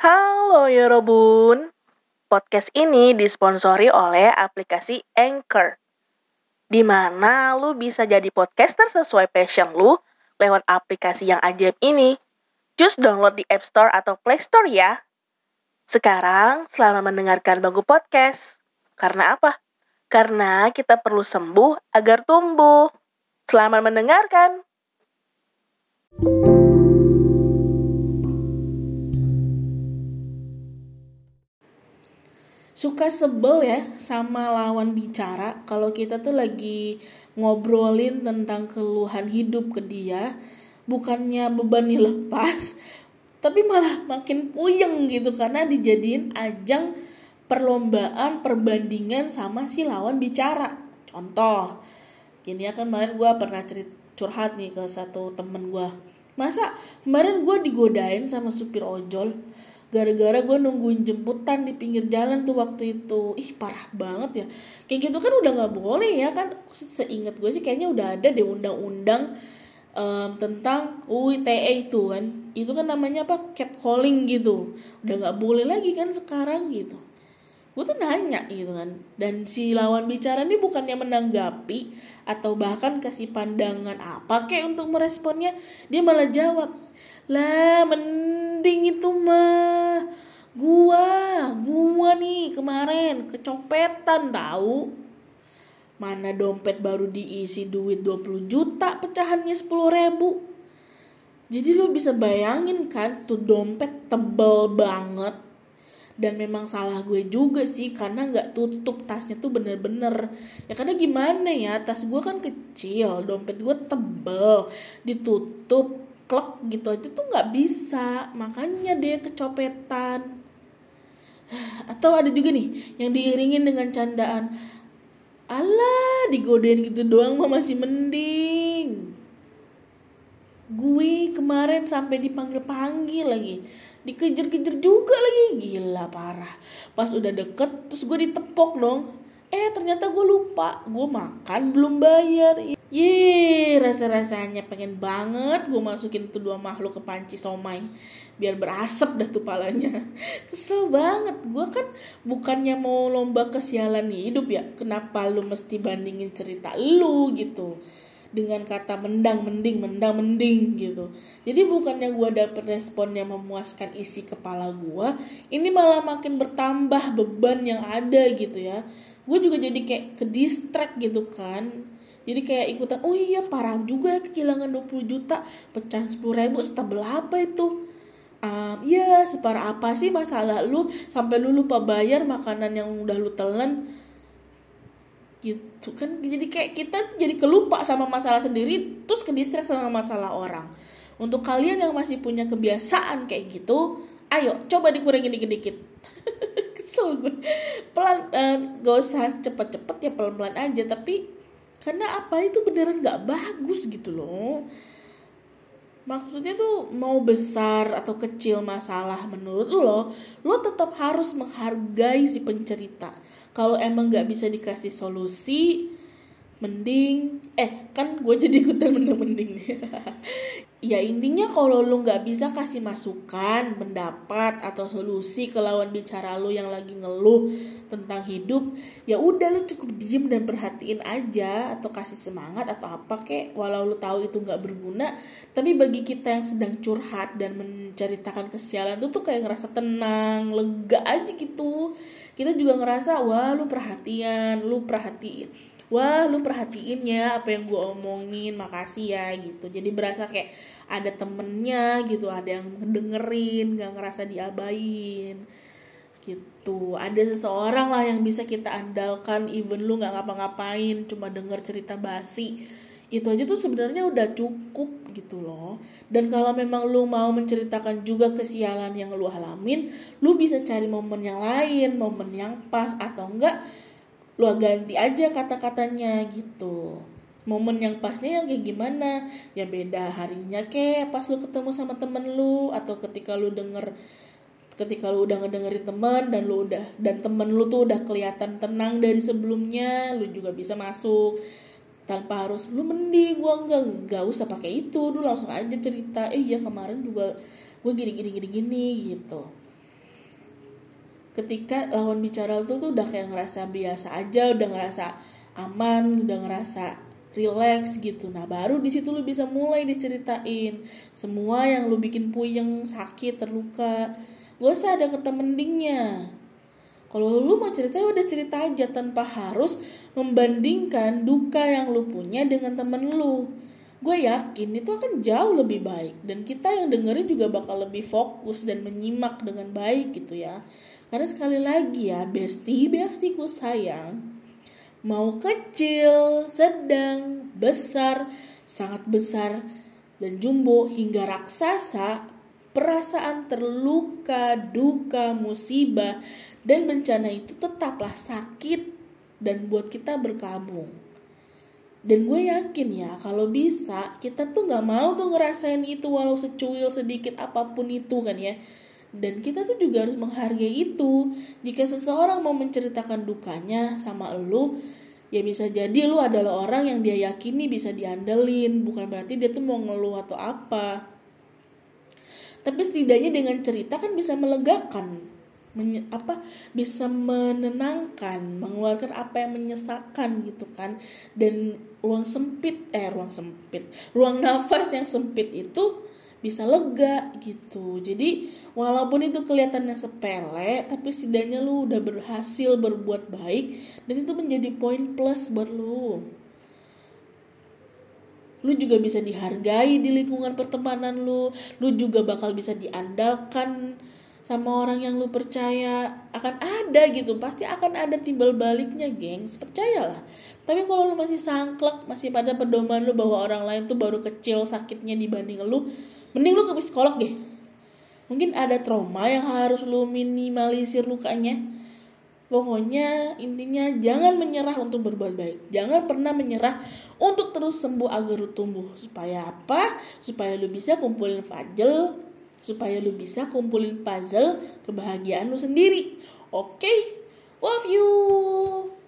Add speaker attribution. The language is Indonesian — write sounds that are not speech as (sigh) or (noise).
Speaker 1: Halo Yorobun, podcast ini disponsori oleh aplikasi Anchor, di mana lu bisa jadi podcaster sesuai passion lu lewat aplikasi yang ajaib ini. Just download di App Store atau Play Store ya. Sekarang, selamat mendengarkan Bangku Podcast. Karena apa? Karena kita perlu sembuh agar tumbuh. Selamat mendengarkan. Suka sebel ya sama lawan bicara kalau kita tuh lagi ngobrolin tentang keluhan hidup ke dia bukannya beban (laughs) lepas tapi malah makin puyeng gitu karena dijadiin ajang perlombaan perbandingan sama si lawan bicara. Contoh gini ya kan kemarin gue pernah cerita curhat nih ke satu temen gue masa kemarin gue digodain sama supir ojol gara-gara gue nungguin jemputan di pinggir jalan tuh waktu itu. Ih parah banget ya. Kayak gitu kan udah nggak boleh ya kan. Seingat gue sih kayaknya udah ada deh undang-undang um, tentang UITE itu kan. Itu kan namanya apa? Catcalling gitu. Udah nggak boleh lagi kan sekarang gitu. Gue tuh nanya gitu kan. Dan si lawan bicara ini bukannya menanggapi atau bahkan kasih pandangan apa kayak untuk meresponnya? Dia malah jawab lah mending itu mah gua gua nih kemarin kecopetan tahu mana dompet baru diisi duit 20 juta pecahannya 10 ribu. Jadi lo bisa bayangin kan tuh dompet tebel banget. Dan memang salah gue juga sih karena nggak tutup tasnya tuh bener-bener. Ya karena gimana ya tas gue kan kecil dompet gue tebel ditutup klek gitu aja tuh nggak bisa. Makanya dia kecopetan. Atau ada juga nih yang diiringin dengan candaan Allah digodain gitu doang mah masih mending. Gue kemarin sampai dipanggil-panggil lagi. Dikejar-kejar juga lagi. Gila parah. Pas udah deket terus gue ditepok dong. Eh ternyata gue lupa. Gue makan belum bayar Ye, rasa-rasanya pengen banget gue masukin tuh dua makhluk ke panci somai biar berasap dah tuh palanya. (laughs) Kesel banget. Gue kan bukannya mau lomba kesialan hidup ya. Kenapa lu mesti bandingin cerita lu gitu dengan kata mendang mending mendang mending gitu jadi bukannya gue dapet respon yang memuaskan isi kepala gue ini malah makin bertambah beban yang ada gitu ya gue juga jadi kayak ke distract gitu kan jadi kayak ikutan oh iya parah juga kehilangan 20 juta pecah 10 ribu setebel apa itu? Um, ya separah apa sih masalah lu? Sampai lu lupa bayar makanan yang udah lu telan. Gitu kan jadi kayak kita jadi kelupa sama masalah sendiri terus ke distract sama masalah orang. Untuk kalian yang masih punya kebiasaan kayak gitu ayo coba dikurangi dikit-dikit. (laughs) Kesel gue pelan uh, gak usah cepet-cepet ya pelan-pelan aja tapi karena apa? Itu beneran nggak bagus gitu loh. Maksudnya tuh mau besar atau kecil masalah menurut lo lo tetap harus menghargai si pencerita. Kalau emang nggak bisa dikasih solusi mending eh kan gue jadi ikutan mending mending (laughs) ya intinya kalau lu nggak bisa kasih masukan pendapat atau solusi ke lawan bicara lu yang lagi ngeluh tentang hidup ya udah lu cukup diem dan perhatiin aja atau kasih semangat atau apa kek. Walau lu tahu itu nggak berguna tapi bagi kita yang sedang curhat dan menceritakan kesialan itu tuh kayak ngerasa tenang lega aja gitu. Kita juga ngerasa wah lu perhatian lu perhatiin wah lu perhatiin ya apa yang gue omongin makasih ya gitu. Jadi berasa kayak ada temennya gitu ada yang dengerin gak ngerasa diabain gitu. Ada seseorang lah yang bisa kita andalkan even lu nggak ngapa-ngapain cuma denger cerita basi. Itu aja tuh sebenarnya udah cukup gitu loh. Dan kalau memang lu mau menceritakan juga kesialan yang lu alamin lu bisa cari momen yang lain momen yang pas atau enggak lu ganti aja kata-katanya gitu. Momen yang pasnya yang kayak gimana? Ya beda harinya kayak pas lu ketemu sama temen lu atau ketika lu denger ketika lu udah ngedengerin temen dan lu udah dan temen lu tuh udah kelihatan tenang dari sebelumnya lu juga bisa masuk. Tanpa harus lu mending gua enggak enggak usah pakai itu lu langsung aja cerita eh iya kemarin juga gue gini gini gini gini gitu ketika lawan bicara lu tuh udah kayak ngerasa biasa aja udah ngerasa aman udah ngerasa relax gitu. Nah baru di situ lu bisa mulai diceritain semua yang lu bikin puyeng sakit terluka. Gak usah ada kata mendingnya kalau lu mau cerita ya udah cerita aja tanpa harus membandingkan duka yang lu punya dengan temen lu gue yakin itu akan jauh lebih baik. Dan kita yang dengerin juga bakal lebih fokus dan menyimak dengan baik gitu ya. Karena sekali lagi ya besti bestiku sayang mau kecil sedang besar sangat besar dan jumbo hingga raksasa perasaan terluka duka musibah dan bencana itu tetaplah sakit dan buat kita berkabung dan gue yakin ya kalau bisa kita tuh nggak mau tuh ngerasain itu walau secuil sedikit apa pun itu kan ya. Dan kita tuh juga harus menghargai itu. Jika seseorang mau menceritakan dukanya sama lu ya bisa jadi lu adalah orang yang dia yakini bisa diandelin. Bukan berarti dia tuh mau ngeluh atau apa. Tapi setidaknya dengan cerita kan bisa melegakan menye, apa bisa menenangkan mengeluarkan apa yang menyesakan gitu kan. Dan ruang sempit eh ruang sempit ruang nafas yang sempit itu bisa lega gitu. Jadi walaupun itu kelihatannya sepele tapi setidaknya lu udah berhasil berbuat baik dan itu menjadi poin plus buat lu. Lu juga bisa dihargai di lingkungan pertemanan lu lu juga bakal bisa diandalkan sama orang yang lu percaya akan ada gitu. Pasti akan ada timbal baliknya gengs. Percayalah. Tapi kalau lu masih sangklek masih pada pedoman lu bahwa orang lain tuh baru kecil sakitnya dibanding lu mending lu ke psikolog deh. Mungkin ada trauma yang harus lu minimalisir lukanya. Pokoknya intinya jangan menyerah untuk berbuat baik. Jangan pernah menyerah untuk terus sembuh agar lu tumbuh. Supaya apa? Supaya lu bisa kumpulin fajel supaya lu bisa kumpulin puzzle kebahagiaan lu sendiri. Oke, okay? love you.